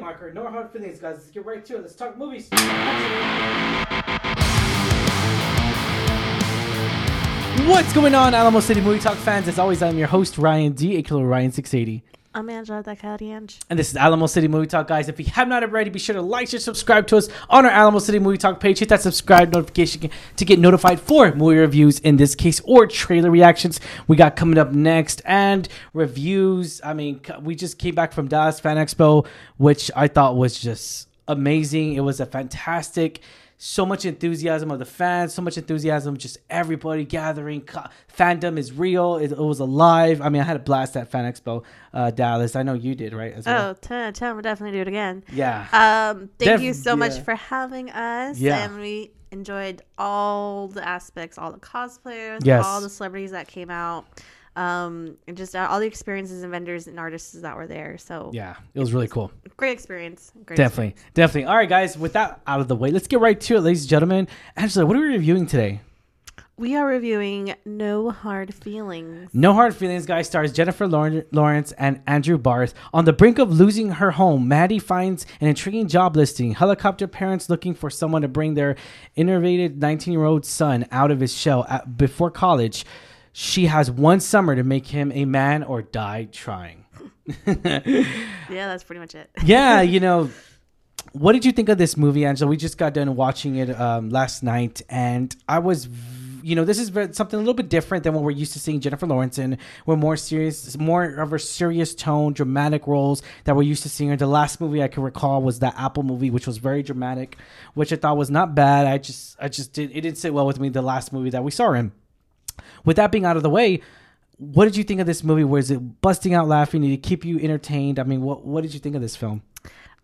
marker. No hard feelings, guys. Let's get right to it. Let's talk movies. What's going on, Alamo City Movie Talk fans? As always, I'm your host, Ryan D, aka Ryan680. I'm Angela Dakarianj. And this is Alamo City Movie Talk, guys. If you have not already, be sure to like, share, subscribe to us on our Alamo City Movie Talk page. Hit that subscribe notification to get notified for movie reviews in this case or trailer reactions we got coming up next and reviews. I mean, we just came back from Dallas Fan Expo, which I thought was just amazing. It was a fantastic. So much enthusiasm of the fans, so much enthusiasm, just everybody gathering. Fandom is real. It, it was alive. I mean, I had a blast at Fan Expo uh, Dallas. I know you did, right? As well. Oh, 10 out 10. We'll definitely do it again. Yeah. Um, thank Def- you so much for having us. Yeah. And we enjoyed all the aspects, all the cosplayers, Yes. all the celebrities that came out, um, and just uh, all the experiences and vendors and artists that were there. So, yeah, it was really cool. great experience. Great Definitely, definitely. All right, guys. With that out of the way, let's get right to it, ladies and gentlemen. Angela, what are we reviewing today? We are reviewing No Hard Feelings. No Hard Feelings, guys, stars Jennifer Lawrence and Andrew Barth. On the brink of losing her home, Maddie finds an intriguing job listing. Helicopter parents looking for someone to bring their innovative 19 year old son out of his shell at, before college. She has one summer to make him a man or die trying. Yeah, that's pretty much it. yeah, you know, what did you think of this movie, Angela? We just got done watching it um, last night, and I was, you know, this is something a little bit different than what we're used to seeing Jennifer Lawrence in. We're more serious, more of a serious tone, dramatic roles that we're used to seeing her. The last movie I can recall was that Apple movie, which was very dramatic, which I thought was not bad. I just, I just did, it didn't sit well with me. The last movie that we saw her in. With that being out of the way. What did you think of this movie? Was it busting out laughing? Did it keep you entertained? I mean, what what did you think of this film?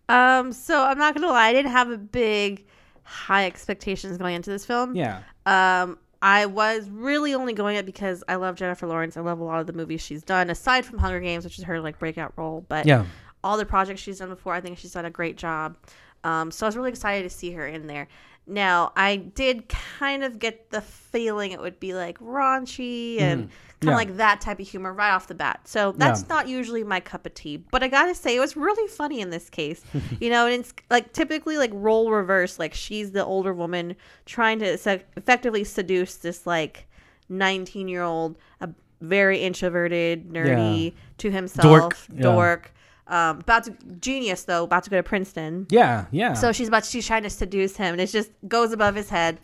Um, so I'm not gonna lie, I didn't have a big high expectations going into this film. Yeah. Um, I was really only going it because I love Jennifer Lawrence. I love a lot of the movies she's done, aside from Hunger Games, which is her like breakout role. But Yeah. all the projects she's done before, I think she's done a great job. Um, so I was really excited to see her in there. Now I did kind of get the feeling it would be like raunchy and mm, kind of. Yeah. like that type of humor right off the bat. So that's Yeah. not usually my cup of tea. But I gotta say, it was really funny in this case. you know, and it's like typically like role reverse. Like she's the older woman trying to se- effectively seduce this like 19 year old, a very introverted, nerdy to himself, Dork, yeah. dork. Um, about to genius though, about to go to Princeton. Yeah, yeah. So she's about she's trying to seduce him, and it just goes above his head.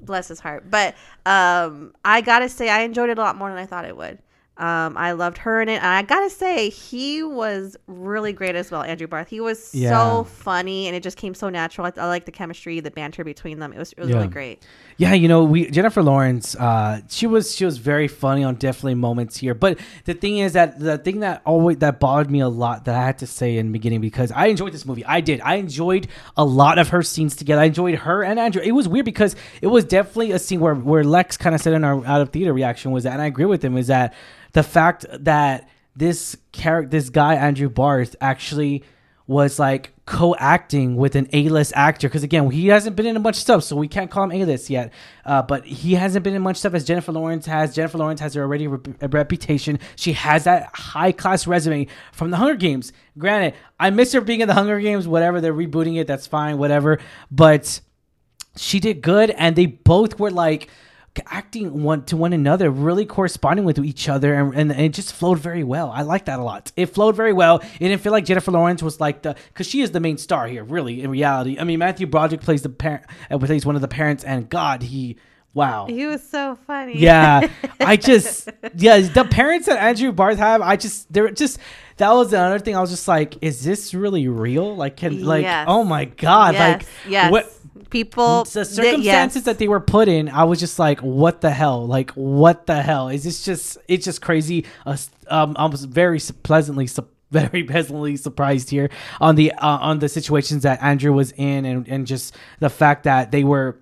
Bless his heart. But um, I gotta say, I enjoyed it a lot more than I thought it would. Um, I loved her in it, and I gotta say, he was really great as well. Andrew Barth. He was Yeah. so funny, and it just came so natural. I, I like the chemistry, the banter between them. It was it was Yeah. really great. yeah, you know, we Jennifer Lawrence, uh, she was she was very funny on definitely moments here. But the thing is that the thing that always that bothered me a lot that I had to say in the beginning because I enjoyed this movie. I did. I enjoyed a lot of her scenes together. I enjoyed her and Andrew. It was weird because it was definitely a scene where where Lex kind of said in our out of theater reaction was that, and I agree with him, is that the fact that this character, this guy Andrew Barth, actually was like co-acting with an A-list actor. Because again he hasn't been in a bunch of stuff so we can't call him A-list yet. Uh, but he hasn't been in much stuff as Jennifer Lawrence has. Jennifer Lawrence has already a rep- a reputation. She has that high-class resume from the Hunger Games. Granted I miss her being in the Hunger Games whatever they're rebooting it that's fine whatever. But she did good and they both were like acting one to one another really corresponding with each other and, and, it just flowed very well. I like that a lot. It flowed very well. It didn't feel like jennifer lawrence was like the because she is the main star here really in reality. I mean matthew broderick plays the parent uh, plays one of the parents and god he wow He was so funny. yeah i just yeah the parents that andrew barth have i just they're just that was another thing i was just like is this really real like can like Yes. oh my god yes, like yes. what People, the th- circumstances yes. that they were put in, I was just like, "What the hell? Like, what the hell? Is this just? It's just crazy." Uh, um, I was very pleasantly, very pleasantly surprised here on the uh, on the situations that Andrew was in, and and just the fact that they were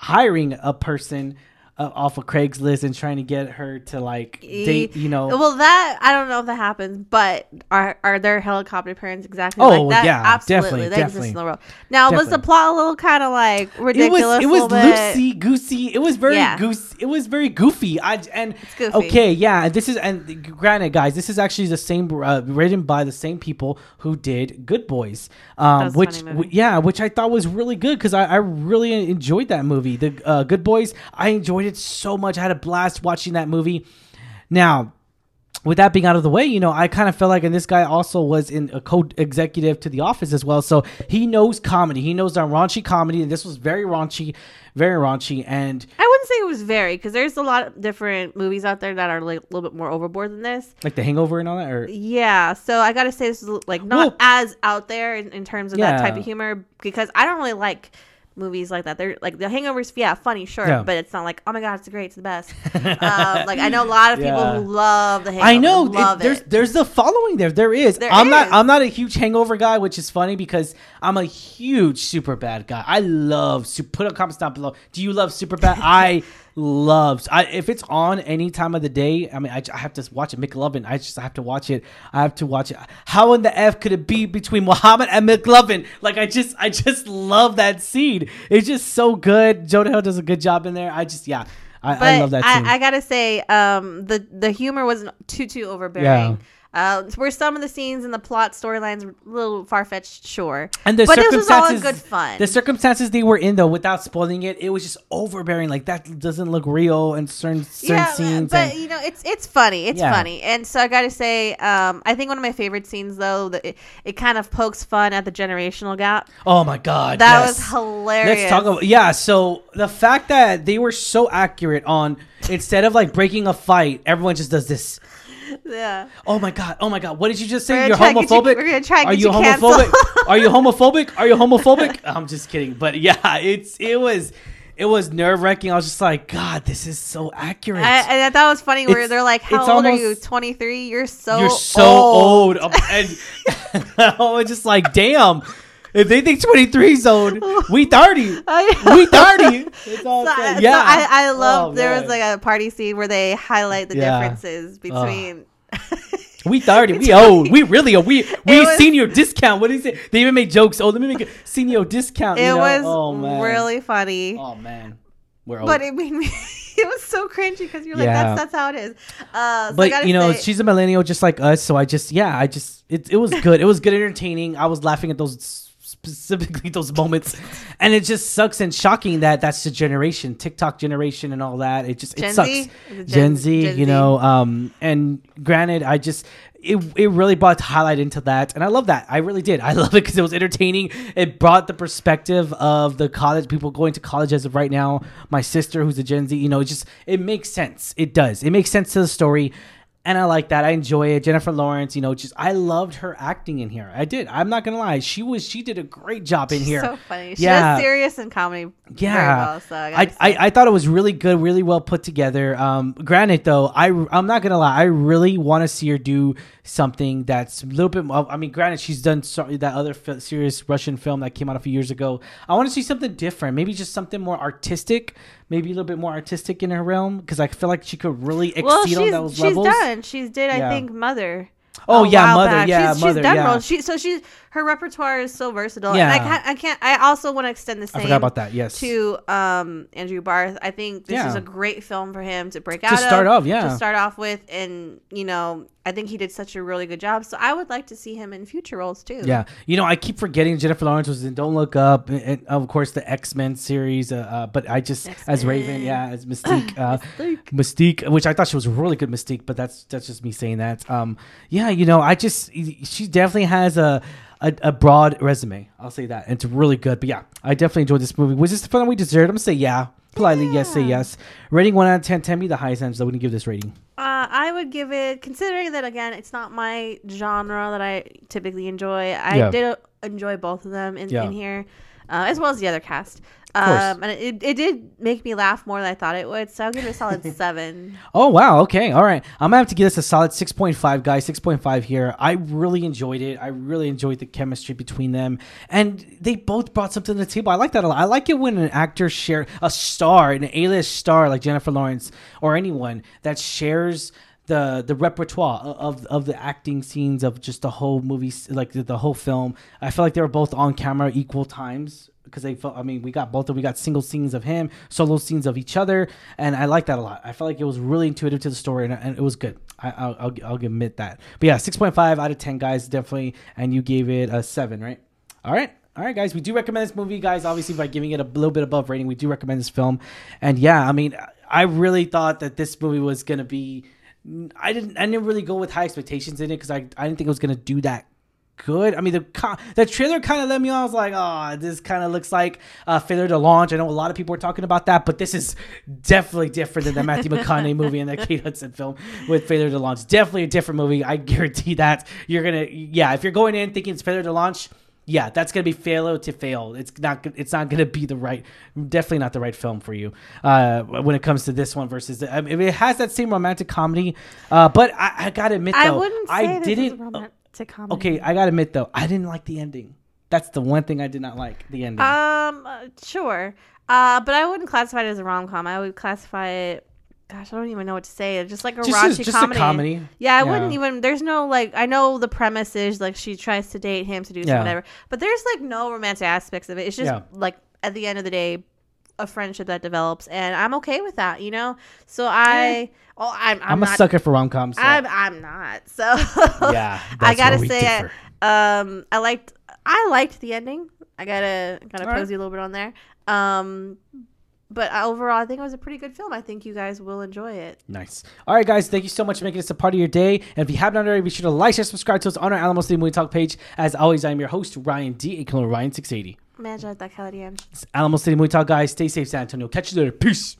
hiring a person uh, off of Craigslist and trying to get her to like date. You know, Well, that I don't know if that happens, but are are there helicopter parents exactly Oh, like that? yeah, absolutely. definitely, they exist in the world. Now, was the plot a little kind of like it ridiculous? was it was loosey goosey. It was very Yeah. goose. It was very goofy. I and goofy. okay, yeah. This is and granted, guys, this is actually the same uh, written by the same people who did Good Boys, um, which w- yeah, which I thought was really good because I, I really enjoyed that movie. The uh, Good Boys, I enjoyed it so much. I had a blast watching that movie. Now, with that being out of the way, you know, I kind of felt like, and this guy also was in a co-executive to The Office as well, so he knows comedy. He knows that raunchy comedy, and this was very raunchy, very raunchy, and I wouldn't say it was very because there's a lot of different movies out there that are like a little bit more overboard than this. like The Hangover and all that. Or Yeah, so I gotta say this is like not Well- as out there in, in terms of that type of humor because I don't really like movies like that. They're like the Hangovers, yeah, funny, sure, Yeah. but it's not like oh my god, it's great, it's the best. um, like I know a lot of people Yeah. who love the Hangover. I know it- love there's it. there's the following there. There is. There I'm not. I'm not a huge Hangover guy, which is funny because I'm a huge Superbad guy. I love su- put a comment down below. Do you love Superbad? I love. I if it's on any time of the day. I mean, I, I have to watch it. McLovin. I just I have to watch it. I have to watch it. How in the f could it be between Muhammad and McLovin? Like I just I just love that scene. It's just so good. Jonah Hill does a good job in there. I just yeah. I, I love that scene. I, gotta say, um, the the humor wasn't too too overbearing. Uh, where some of the scenes and the plot storylines were a little far fetched, sure. And the but it was all in circumstances, good fun. the circumstances they were in, though, without spoiling it, it was just overbearing. Like that doesn't look real in certain certain yeah, scenes. but and- you know, it's it's funny. It's Yeah. funny, and so I got to say, um, I think one of my favorite scenes though, that it, it kind of pokes fun at the generational gap. oh my god, That yes. was hilarious. Let's talk about yeah. So the fact that they were so accurate on instead of like breaking a fight, everyone just does this. yeah. Oh my god! Oh my god! What did you just say? You're gonna try to get you- homophobic. we're gonna try Are you you homophobic? Are you homophobic? Are you homophobic? I'm just kidding. But yeah, it's it was it was nerve wracking. I was just like, God, this is so accurate. I, and I thought it was funny where It's- they're like, "How old are you? 23? You're so You're so old." old. And I was just like, damn. If they think 23 is old, we 30. I- We 30. That's all So, so yeah. I, I love Oh, there was like a party scene where they highlight the Yeah. differences between We 30. We old. We really are. We we was- senior discount. What is it? They even made jokes. Oh, let me make a senior discount. you it know? was oh, man. really funny. Oh man. We're old. but it made me it was so cringy because you're like that's that's how it is. Uh, so but you know, say- she's a millennial just like us, so I just yeah, I just it, it was good. it was good entertaining. I was laughing at those specifically those moments. And it just sucks and shocking that that's the generation, TikTok generation and all that. It just it sucks. Z? It Gen, Gen- Z, Gen you know, um and granted I just it, it really brought highlight into that. And i love that. I really did. I love it because it was entertaining. It brought the perspective of the college people going to college as of right now. My sister who's a gen z you know it just it makes sense. It does. It makes sense to the story and I like that. I enjoy it. Jennifer Lawrence, you know, just I loved her acting in here. I did. I'm not gonna lie. She was she did a great job in here. so funny. She Yeah. serious and comedy Yeah, very well. So I, I, I. I thought it was really good, really well put together. Um, granted, though, I I'm not gonna lie, I really want to see her do something that's a little bit. more I mean, granted, she's done so, that other fi- serious Russian film that came out a few years ago. I want to see something different, maybe just something more artistic, maybe a little bit more artistic in her realm, because I feel like she could really exceed well, on she's those she's levels. done. She's did I Yeah. think Mother. Oh, yeah, Mother, back. yeah, she's, Mother, she's done yeah. roles. She so she's her repertoire is so versatile. Yeah. and I can't I can't I also want to extend the same. I forgot about that. Yes. to um Andrew Barth. I think this Yeah. is a great film for him to break out To start of, off, yeah. To start off with and you know, I think he did such a really good job. So I would like to see him in future roles too. Yeah, you know, I keep forgetting Jennifer Lawrence was in Don't Look Up, and, and of course the X Men series. Uh, uh, but I just as Raven, yeah, as Mystique, uh, Mystique. Mystique, which I thought she was a really good Mystique, but that's that's just me saying that. Um, yeah, you know, I just she definitely has a. A, a broad resume, I'll say that. And it's really good. But yeah, I definitely enjoyed this movie. Was this the fun we deserved? I'm gonna say yeah. Politely, yes, say yes. Rating one out of 10. 10 be the highest end, so we can give this rating. Uh, I would give it, considering that again, it's not my genre that I typically enjoy. I Yeah. did enjoy both of them in, Yeah. in here. Uh, as well as the other cast. Um, and it, it did make me laugh more than I thought it would. So I'll give it a solid seven. Oh wow, okay, all right. I'm gonna have to give this a solid 6.5, guys. 6.5 here. I really enjoyed it. I really enjoyed the chemistry between them, and they both brought something to the table. I like that a lot. I like it when an actor share a star, an A-list star like Jennifer Lawrence or anyone that shares. The, the repertoire of, of the acting scenes of just the whole movie like the, the whole film I felt like they were both on camera equal times because they felt I mean we got both of we got single scenes of him solo scenes of each other and I like that a lot I felt like it was really intuitive to the story and, and it was good I, I'll, I'll, admit that but yeah 6.5 out of 10 guys definitely and you gave it a 7 right all right all right, guys. We do recommend this movie, guys. Obviously, by giving it a little bit above rating, we do recommend this film. And yeah, I mean, I really thought that this movie was gonna be. I didn't. I didn't really go with high expectations in it because I. I didn't think it was gonna do that good. I mean, the the trailer kind of let me on. I was like, oh, this kind of looks like uh, failure to launch. I know a lot of people are talking about that, but this is definitely different than the Matthew McConaughey movie and the Kate Hudson film with failure to launch. Definitely a different movie. I guarantee that you're gonna. Yeah, if you're going in thinking it's failure to launch. Yeah, that's gonna be failure to fail. It's not. It's not gonna be the right. Definitely not the right film for you. Uh, when it comes to this one versus, the, I mean, it has that same romantic comedy. Uh, but I, I gotta admit, though, I wouldn't say I didn't. is romantic comedy. Okay, I gotta admit though, I didn't like the ending. That's the one thing I did not like. The ending. Um, uh, sure. Uh, but I wouldn't classify it as a rom com. I would classify it. Gosh, I don't even know what to say. It's just like a Just a- raunchy just a comedy. comedy. Yeah, I Yeah. wouldn't even. There's no like. I know the premise is like she tries to date him, seduce Yeah. him, whatever. But there's like no romantic aspects of it. It's just Yeah. like at the end of the day, a friendship that develops, and I'm okay with that. You know. So I. Oh, I'm. I'm, I'm, a not, sucker for rom coms. So. I'm. I'm not. So. yeah, I gotta say, differ. um, I liked I liked the ending. I gotta gotta All right. pose you a little bit on there. Um, but overall, I think it was a pretty good film. I think you guys will enjoy it. Nice. All right, guys. Thank you so much for making this a part of your day. And if you haven't already, be sure to like, share, subscribe to us on our Alamo City Movie Talk page. As always, I'm your host Ryan D. aka Ryan Six Eighty. Imagine that, Kelly. Alamo City Movie Talk, guys. Stay safe, San Antonio. Catch you later. Peace.